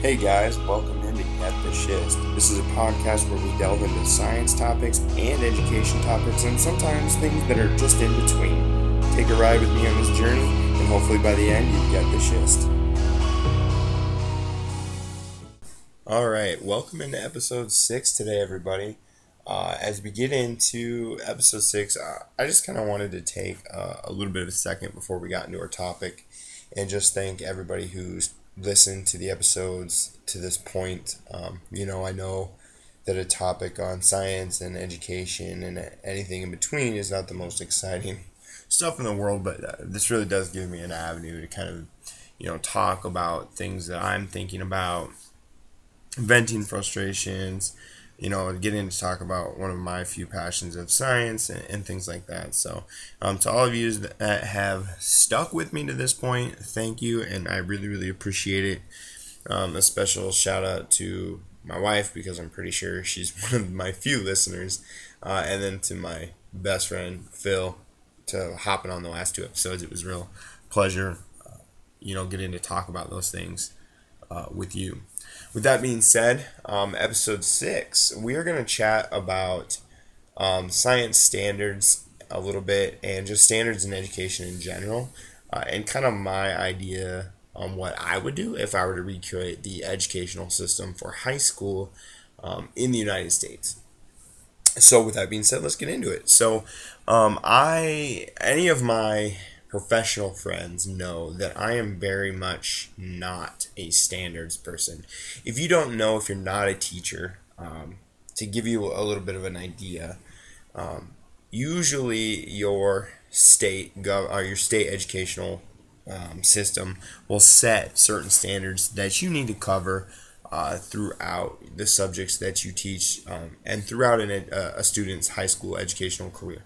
Hey guys, welcome into Get the Schist. This is a podcast where we delve into science topics and education topics and sometimes things that are just in between. Take a ride with me on this journey and hopefully by the end you get the schist. Alright, welcome into episode 6 today everybody. Uh, as we get into episode 6, uh, I just kind of wanted to take uh, a little bit of a second before we got into our topic and just thank everybody who's listened to the episodes to this point. Um, you know, I know that a topic on science and education and anything in between is not the most exciting stuff in the world, but uh, this really does give me an avenue to kind of, you know, talk about things that I'm thinking about, venting frustrations, you know, getting to talk about one of my few passions of science and, and things like that. So, um, to all of you that have stuck with me to this point, thank you, and I really, really appreciate it. Um, a special shout out to my wife because I'm pretty sure she's one of my few listeners, uh, and then to my best friend Phil to hopping on the last two episodes. It was real pleasure, uh, you know, getting to talk about those things uh, with you. With that being said, um, episode six, we are going to chat about um, science standards a little bit and just standards in education in general, uh, and kind of my idea on what I would do if I were to recreate the educational system for high school um, in the United States. So, with that being said, let's get into it. So, um, I any of my professional friends know that I am very much not a standards person. If you don't know, if you're not a teacher, um, to give you a little bit of an idea, um, usually your state gov- or your state educational um, system will set certain standards that you need to cover uh, throughout the subjects that you teach um, and throughout an, a, a student's high school educational career.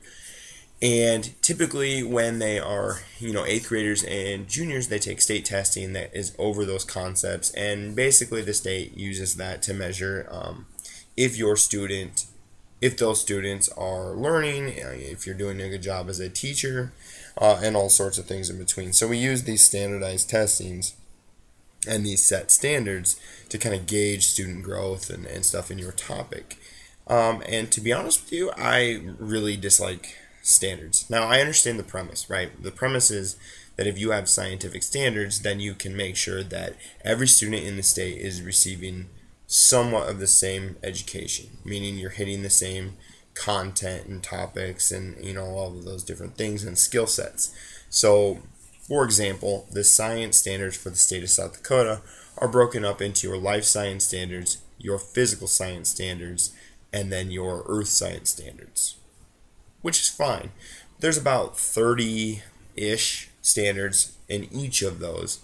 And typically, when they are, you know, eighth graders and juniors, they take state testing that is over those concepts. And basically, the state uses that to measure um, if your student, if those students are learning, uh, if you're doing a good job as a teacher, uh, and all sorts of things in between. So, we use these standardized testings and these set standards to kind of gauge student growth and, and stuff in your topic. Um, and to be honest with you, I really dislike standards. Now, I understand the premise, right? The premise is that if you have scientific standards, then you can make sure that every student in the state is receiving somewhat of the same education, meaning you're hitting the same content and topics and you know all of those different things and skill sets. So, for example, the science standards for the state of South Dakota are broken up into your life science standards, your physical science standards, and then your earth science standards which is fine. There's about 30 ish standards in each of those.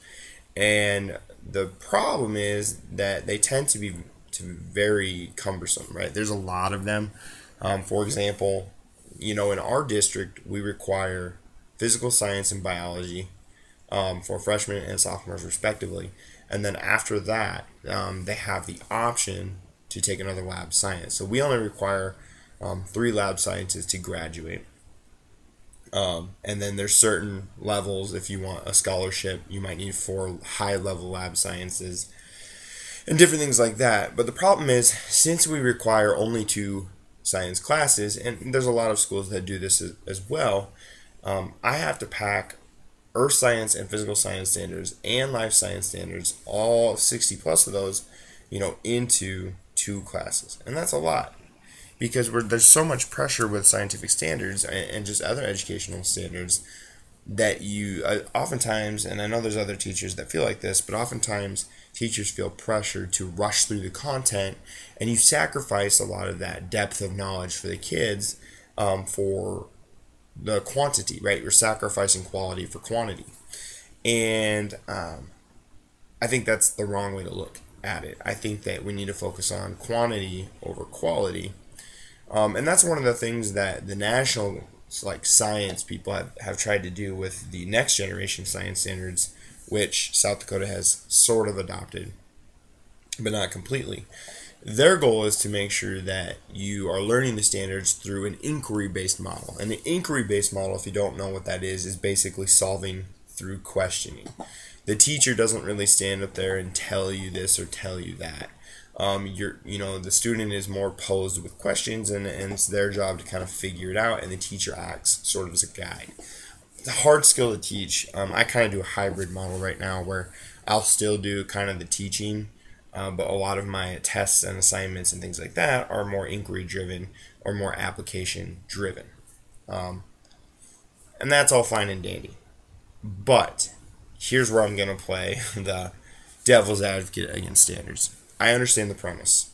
And the problem is that they tend to be to be very cumbersome, right? There's a lot of them. Um, for example, you know, in our district, we require physical science and biology um, for freshmen and sophomores, respectively. And then after that, um, they have the option to take another lab science. So we only require um, three lab sciences to graduate. Um, and then there's certain levels. If you want a scholarship, you might need four high level lab sciences and different things like that. But the problem is, since we require only two science classes, and there's a lot of schools that do this as, as well, um, I have to pack earth science and physical science standards and life science standards, all 60 plus of those, you know, into two classes. And that's a lot because there's so much pressure with scientific standards and, and just other educational standards that you uh, oftentimes and i know there's other teachers that feel like this but oftentimes teachers feel pressure to rush through the content and you sacrifice a lot of that depth of knowledge for the kids um, for the quantity right? You're sacrificing quality for quantity. And um, i think that's the wrong way to look at it. I think that we need to focus on quantity over quality um, and that's one of the things that the national like science people have, have tried to do with the next generation science standards, which South Dakota has sort of adopted, but not completely. Their goal is to make sure that you are learning the standards through an inquiry based model. And the inquiry based model, if you don't know what that is, is basically solving through questioning. the teacher doesn't really stand up there and tell you this or tell you that. Um, you're, you know, the student is more posed with questions, and, and it's their job to kind of figure it out, and the teacher acts sort of as a guide. A hard skill to teach. Um, I kind of do a hybrid model right now where I'll still do kind of the teaching, uh, but a lot of my tests and assignments and things like that are more inquiry driven or more application driven. Um, and that's all fine and dandy. But here's where I'm going to play the devil's advocate against standards. I understand the premise.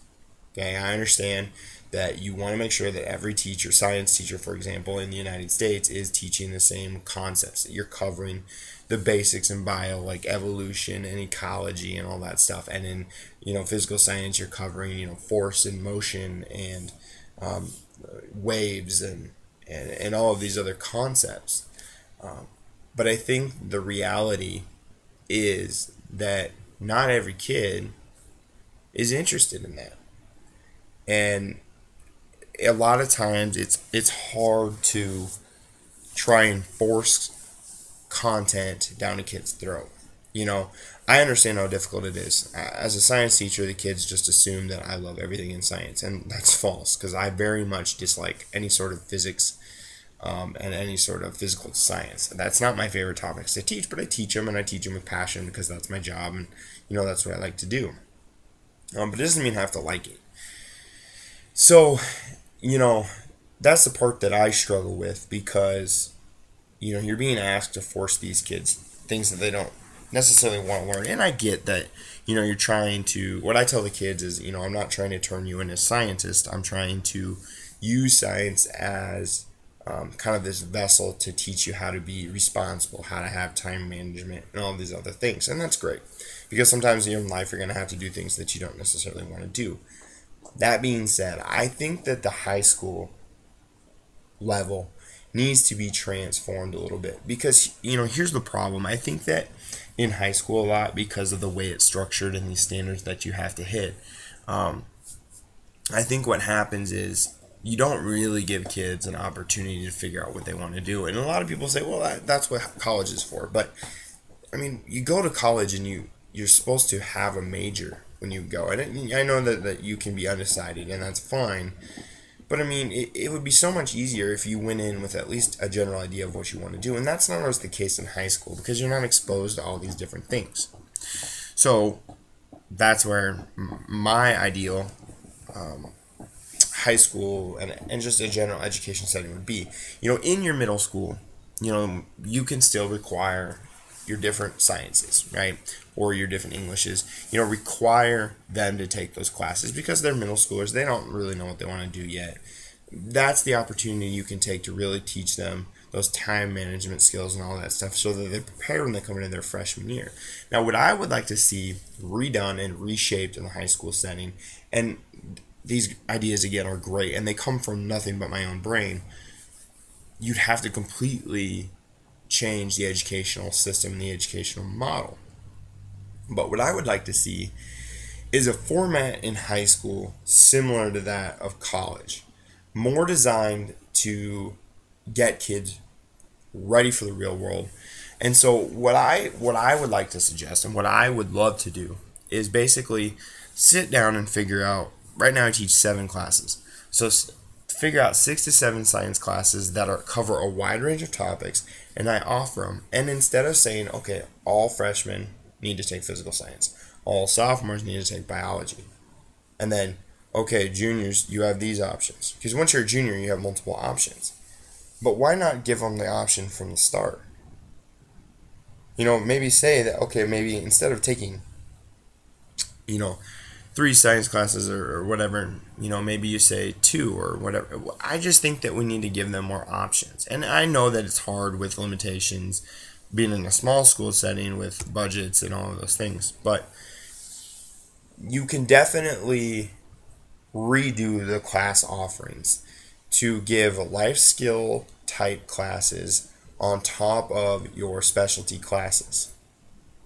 Okay, I understand that you want to make sure that every teacher, science teacher, for example, in the United States, is teaching the same concepts, that you're covering the basics in bio, like evolution and ecology and all that stuff. And in, you know, physical science, you're covering, you know, force and motion and um, waves and, and, and all of these other concepts. Um, but I think the reality is that not every kid is interested in that. And a lot of times it's it's hard to try and force content down a kid's throat. You know, I understand how difficult it is. As a science teacher, the kids just assume that I love everything in science, and that's false because I very much dislike any sort of physics um, and any sort of physical science. That's not my favorite topics to teach, but I teach them and I teach them with passion because that's my job and you know that's what I like to do. Um, but it doesn't mean I have to like it. So, you know, that's the part that I struggle with because you know you're being asked to force these kids things that they don't necessarily want to learn, and I get that. You know, you're trying to. What I tell the kids is, you know, I'm not trying to turn you into a scientist. I'm trying to use science as um, kind of this vessel to teach you how to be responsible, how to have time management, and all these other things. And that's great because sometimes in your life you're going to have to do things that you don't necessarily want to do. That being said, I think that the high school level needs to be transformed a little bit because, you know, here's the problem. I think that in high school a lot because of the way it's structured and these standards that you have to hit. Um, I think what happens is you don't really give kids an opportunity to figure out what they want to do. And a lot of people say, well, that, that's what college is for. But I mean, you go to college and you you're supposed to have a major when you go. And I know that, that you can be undecided, and that's fine. But I mean, it, it would be so much easier if you went in with at least a general idea of what you want to do. And that's not always the case in high school because you're not exposed to all these different things. So that's where my ideal um, high school and, and just a general education setting would be. You know, in your middle school, you know, you can still require your different sciences, right? Or your different Englishes, you know, require them to take those classes because they're middle schoolers. They don't really know what they want to do yet. That's the opportunity you can take to really teach them those time management skills and all that stuff so that they're prepared when they come into their freshman year. Now, what I would like to see redone and reshaped in the high school setting, and these ideas again are great and they come from nothing but my own brain, you'd have to completely change the educational system and the educational model. But what I would like to see is a format in high school similar to that of college, more designed to get kids ready for the real world. And so what I what I would like to suggest and what I would love to do is basically sit down and figure out right now I teach seven classes. So figure out six to seven science classes that are cover a wide range of topics, and I offer them. And instead of saying, okay, all freshmen need to take physical science, all sophomores need to take biology, and then okay, juniors, you have these options. Because once you're a junior, you have multiple options. But why not give them the option from the start? You know, maybe say that, okay, maybe instead of taking, you know, three science classes or, or whatever, you know, maybe you say two or whatever. I just think that we need to give them more options. And I know that it's hard with limitations being in a small school setting with budgets and all of those things, but you can definitely redo the class offerings to give life skill type classes on top of your specialty classes.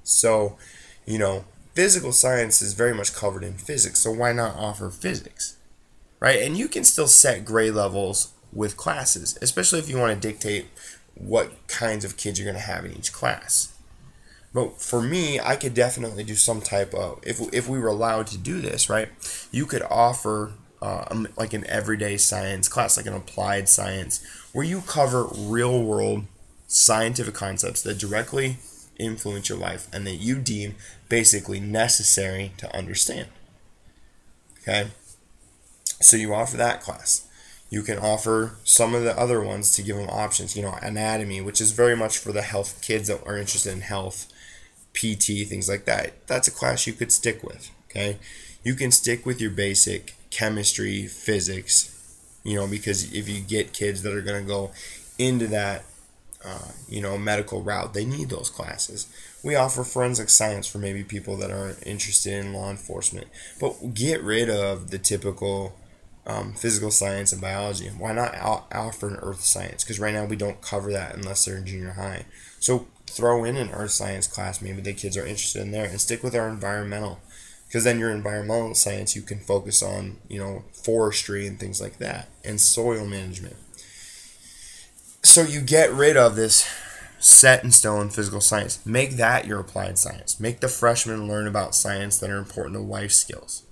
So, you know, physical science is very much covered in physics, so why not offer physics? Right? And you can still set grade levels with classes, especially if you want to dictate what kinds of kids you're going to have in each class. But for me, I could definitely do some type of if if we were allowed to do this, right? You could offer uh, like an everyday science class, like an applied science, where you cover real world scientific concepts that directly influence your life and that you deem basically necessary to understand. Okay? So you offer that class. You can offer some of the other ones to give them options. You know, anatomy, which is very much for the health kids that are interested in health, PT, things like that. That's a class you could stick with. Okay? You can stick with your basic chemistry, physics, you know, because if you get kids that are going to go into that, uh, you know, medical route, they need those classes. We offer forensic science for maybe people that aren't interested in law enforcement, but get rid of the typical um, physical science and biology. Why not offer an earth science? Because right now we don't cover that unless they're in junior high. So throw in an earth science class. Maybe the kids are interested in there, and stick with our environmental because then your environmental science you can focus on you know forestry and things like that and soil management so you get rid of this set in stone physical science make that your applied science make the freshmen learn about science that are important to life skills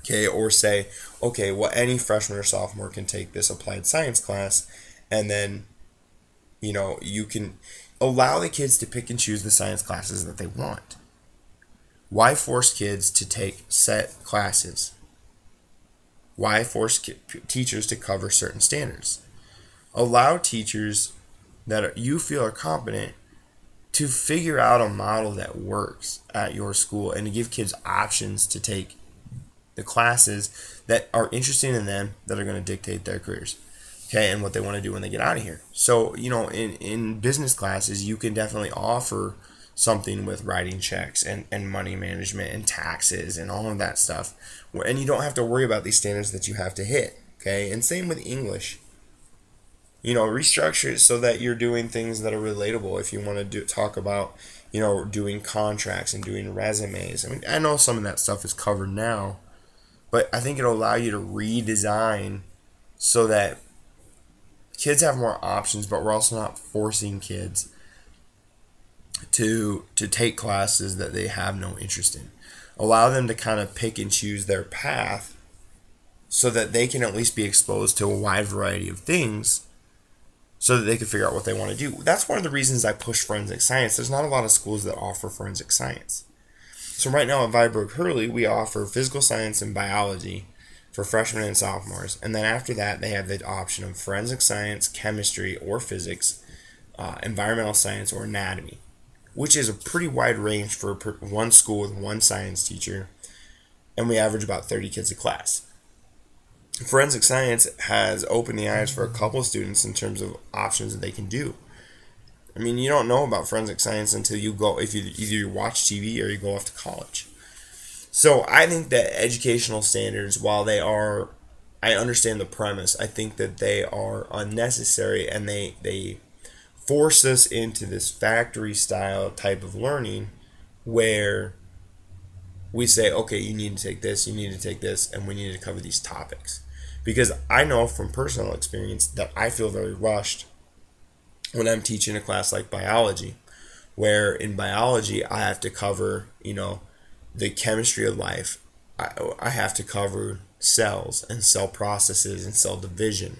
okay or say okay well any freshman or sophomore can take this applied science class and then you know you can allow the kids to pick and choose the science classes that they want why force kids to take set classes? Why force ki- teachers to cover certain standards? Allow teachers that you feel are competent to figure out a model that works at your school and to give kids options to take the classes that are interesting in them that are going to dictate their careers okay and what they want to do when they get out of here so you know in, in business classes you can definitely offer something with writing checks and, and money management and taxes and all of that stuff. And you don't have to worry about these standards that you have to hit. Okay. And same with English. You know, restructure it so that you're doing things that are relatable. If you want to do talk about, you know, doing contracts and doing resumes. I mean, I know some of that stuff is covered now, but I think it'll allow you to redesign so that kids have more options, but we're also not forcing kids to to take classes that they have no interest in. Allow them to kind of pick and choose their path so that they can at least be exposed to a wide variety of things so that they can figure out what they want to do. That's one of the reasons I push forensic science. There's not a lot of schools that offer forensic science. So right now at Viborg Hurley, we offer physical science and biology for freshmen and sophomores. And then after that, they have the option of forensic science, chemistry, or physics, uh, environmental science, or anatomy which is a pretty wide range for one school with one science teacher, and we average about 30 kids a class. Forensic science has opened the eyes for a couple of students in terms of options that they can do. I mean, you don't know about forensic science until you go, if you either you watch TV or you go off to college. So I think that educational standards, while they are, I understand the premise, I think that they are unnecessary and they, they force us into this factory style type of learning where we say, okay, you need to take this, you need to take this, and we need to cover these topics. Because I know from personal experience that I feel very rushed when I'm teaching a class like biology, where in biology I have to cover, you know, the chemistry of life. I, I have to cover cells and cell processes and cell division.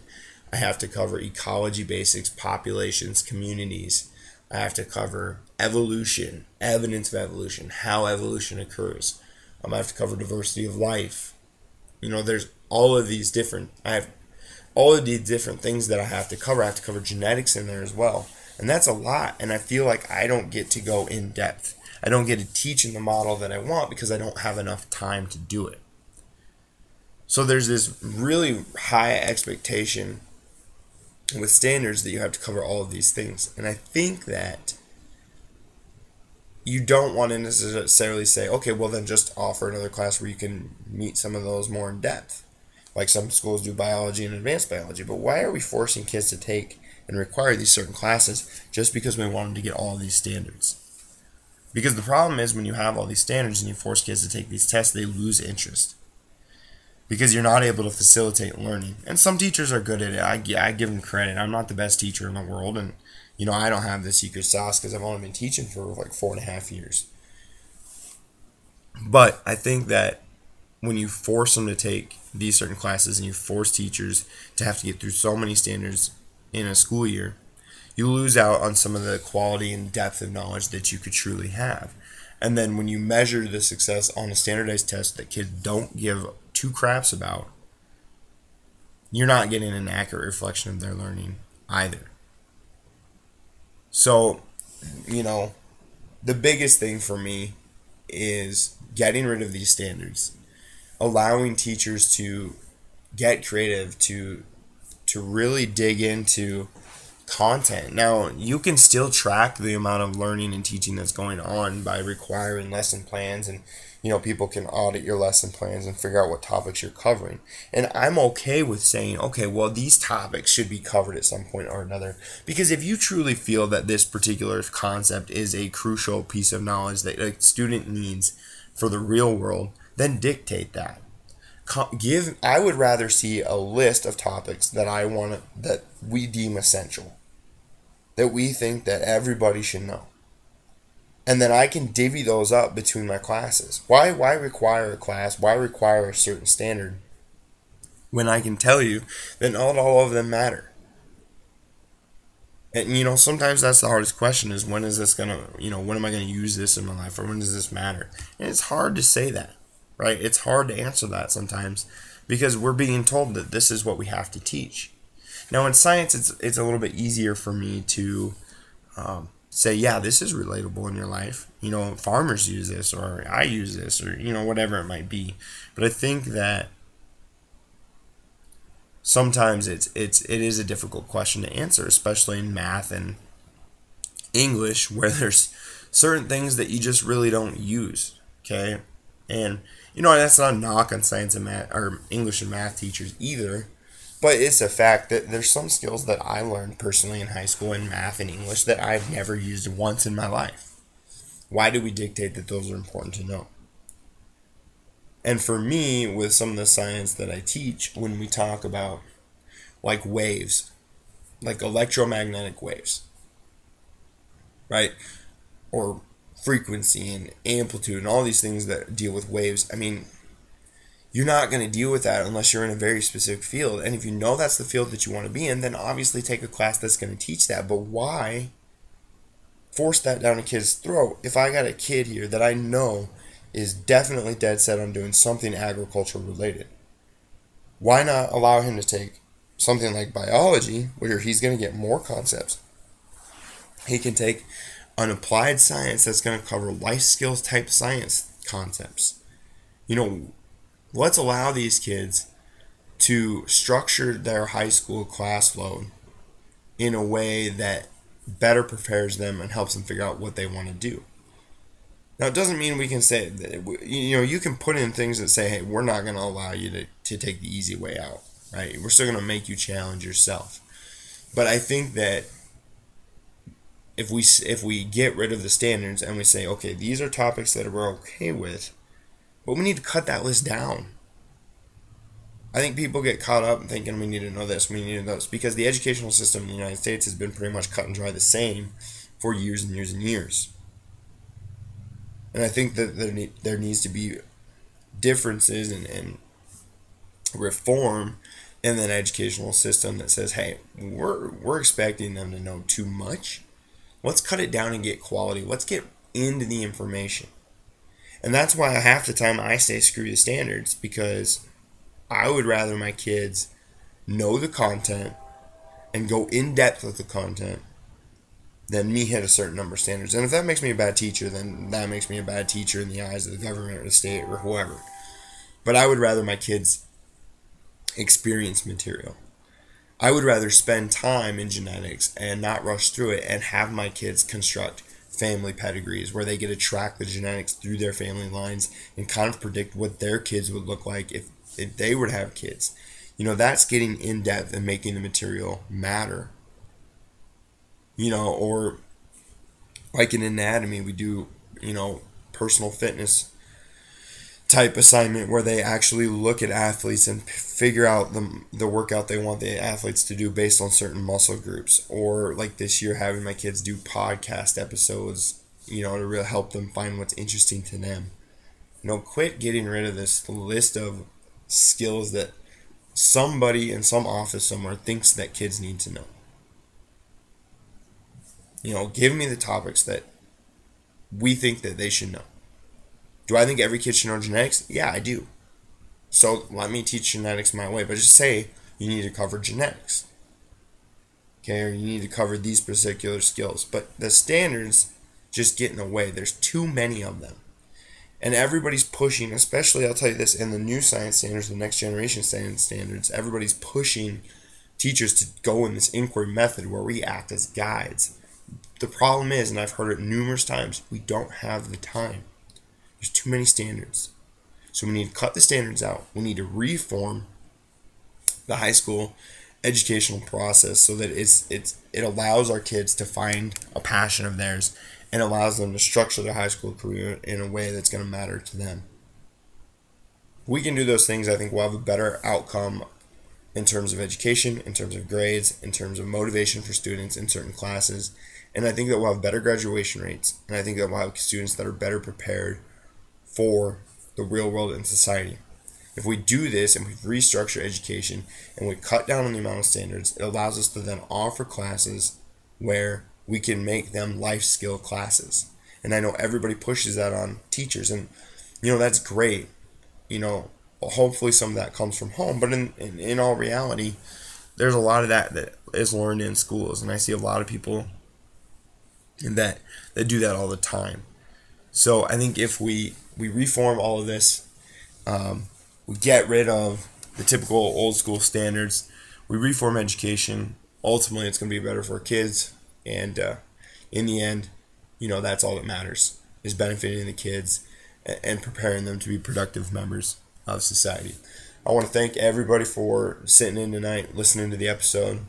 I have to cover ecology basics, populations, communities. I have to cover evolution, evidence of evolution, how evolution occurs. Um, I have to cover diversity of life. You know, there's all of these different. I have all of these different things that I have to cover. I have to cover genetics in there as well, and that's a lot. And I feel like I don't get to go in depth. I don't get to teach in the model that I want because I don't have enough time to do it. So there's this really high expectation with standards that you have to cover all of these things. And I think that you don't want to necessarily say, okay, well, then just offer another class where you can meet some of those more in depth. Like some schools do biology and advanced biology. But why are we forcing kids to take and require these certain classes just because we want them to get all these standards? Because the problem is when you have all these standards and you force kids to take these tests, they lose interest because you're not able to facilitate learning. And some teachers are good at it. I, I give them credit. I'm not the best teacher in the world, and You know, I don't have the secret sauce because I've only been teaching for like four and a half years. But I think that when you force them to take these certain classes and you force teachers to have to get through so many standards in a school year, you lose out on some of the quality and depth of knowledge that you could truly have. And then when you measure the success on a standardized test that kids don't give two craps about, you're not getting an accurate reflection of their learning either. So, you know, the biggest thing for me is getting rid of these standards, allowing teachers to get creative, to to really dig into content. Now, you can still track the amount of learning and teaching that's going on by requiring lesson plans and you know, people can audit your lesson plans and figure out what topics you're covering. And I'm okay with saying, okay, well, these topics should be covered at some point or another. Because if you truly feel that this particular concept is a crucial piece of knowledge that a student needs for the real world, then dictate that. Give I would rather see a list of topics that I want that we deem essential. That we think that everybody should know and then I can divvy those up between my classes. Why why require a class? Why require a certain standard when I can tell you that not all of them matter? And you know, sometimes that's the hardest question is when is this gonna you know, when am I gonna use this in my life or when does this matter? And it's hard to say that, right? It's hard to answer that sometimes because we're being told that this is what we have to teach. Now in science it's it's a little bit easier for me to um, say, yeah, this is relatable in your life. You know, farmers use this, or I use this, or, you know, whatever it might be. But I think that sometimes it's it's it is a difficult question to answer, especially in math and English, where there's certain things that you just really don't use. Okay, and you know that's not a knock on science and math or English and math teachers either. But it's a fact that there's some skills that I learned personally in high school in math and English that I've never used once in my life. Why do we dictate that those are important to know? And for me, with some of the science that I teach, when we talk about like waves, like electromagnetic waves, right? Or frequency and amplitude and all these things that deal with waves, I mean, you're not going to deal with that unless you're in a very specific field. And if you know that's the field that you want to be in, then obviously take a class that's going to teach that. But why force that down a kid's throat if I got a kid here that I know is definitely dead set on doing something agriculture related? Why not allow him to take something like biology, where he's going to get more concepts? He can take an applied science that's going to cover life skills type science concepts. You know, let's allow these kids to structure their high school class load in a way that better prepares them and helps them figure out what they want to do. Now, it doesn't mean we can say, that, you know, you can put in things that say, hey, we're not going to allow you to, to take the easy way out, right? We're still going to make you challenge yourself. But I think that if we if we get rid of the standards and we say, okay, these are topics that we're okay with, but we need to cut that list down. I think people get caught up thinking we need to know this, we need to know this, because the educational system in the United States has been pretty much cut and dry the same for years and years and years. And I think that there, need, there needs to be differences and, and reform in that educational system that says, hey, we're, we're expecting them to know too much. Let's cut it down and get quality. Let's get into the information. And that's why half the time I say screw the standards because I would rather my kids know the content and go in depth with the content than me hit a certain number of standards. And if that makes me a bad teacher, then that makes me a bad teacher in the eyes of the government or the state or whoever. But I would rather my kids experience material. I would rather spend time in genetics and not rush through it and have my kids construct family pedigrees where they get to track the genetics through their family lines and kind of predict what their kids would look like if, if they to have kids. You know, that's getting in depth and making the material matter. You know, or like in anatomy, we do, you know, personal fitness type assignment where they actually look at athletes and figure out the, the workout they want the athletes to do based on certain muscle groups. Or like this year having my kids do podcast episodes you know to really help them find what's interesting to them. You know quit getting rid of this list of skills that somebody in some office somewhere thinks that kids need to know. You know give me the topics that we think that they should know do I think every kid should know genetics? Yeah, I do. So let me teach genetics my way. But just say you need to cover genetics. Okay, or you need to cover these particular skills. But the standards just get in the way. There's too many of them. And everybody's pushing, especially I'll tell you this, in the new science standards, the next generation science standards, everybody's pushing teachers to go in this inquiry method where we act as guides. The problem is, and I've heard it numerous times, we don't have the time. There's too many standards. So we need to cut the standards out. We need to reform the high school educational process so that it's it's it allows our kids to find a passion of theirs and allows them to structure their high school career in a way that's going to matter to them. We can do those things. I think we'll have a better outcome in terms of education, in terms of grades, in terms of motivation for students in certain classes, and I think that we'll have better graduation rates, and I think that we'll have students that are better prepared for the real world and society. If we do this and we restructure education and we cut down on the amount of standards, it allows us to then offer classes where we can make them life skill classes. And I know everybody pushes that on teachers, and you know that's great. You know, hopefully some of that comes from home, but in, in, in all reality, there's a lot of that that is learned in schools, and I see a lot of people that that do that all the time. So I think if we we reform all of this, um, we get rid of the typical old school standards, we reform education. Ultimately, it's going to be better for kids, and uh, in the end, you know that's all that matters is benefiting the kids and preparing them to be productive members of society. I want to thank everybody for sitting in tonight, listening to the episode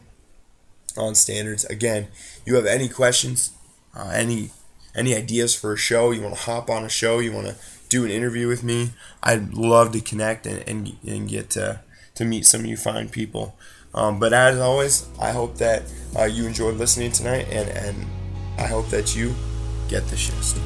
on standards. Again, you have any questions, uh, any any ideas for a show, you want to hop on a show, you want to do an interview with me, I'd love to connect and, and, and get to, to meet some of you fine people. Um, but as always, I hope that uh, you enjoyed listening tonight, and, and I hope that you get the schist.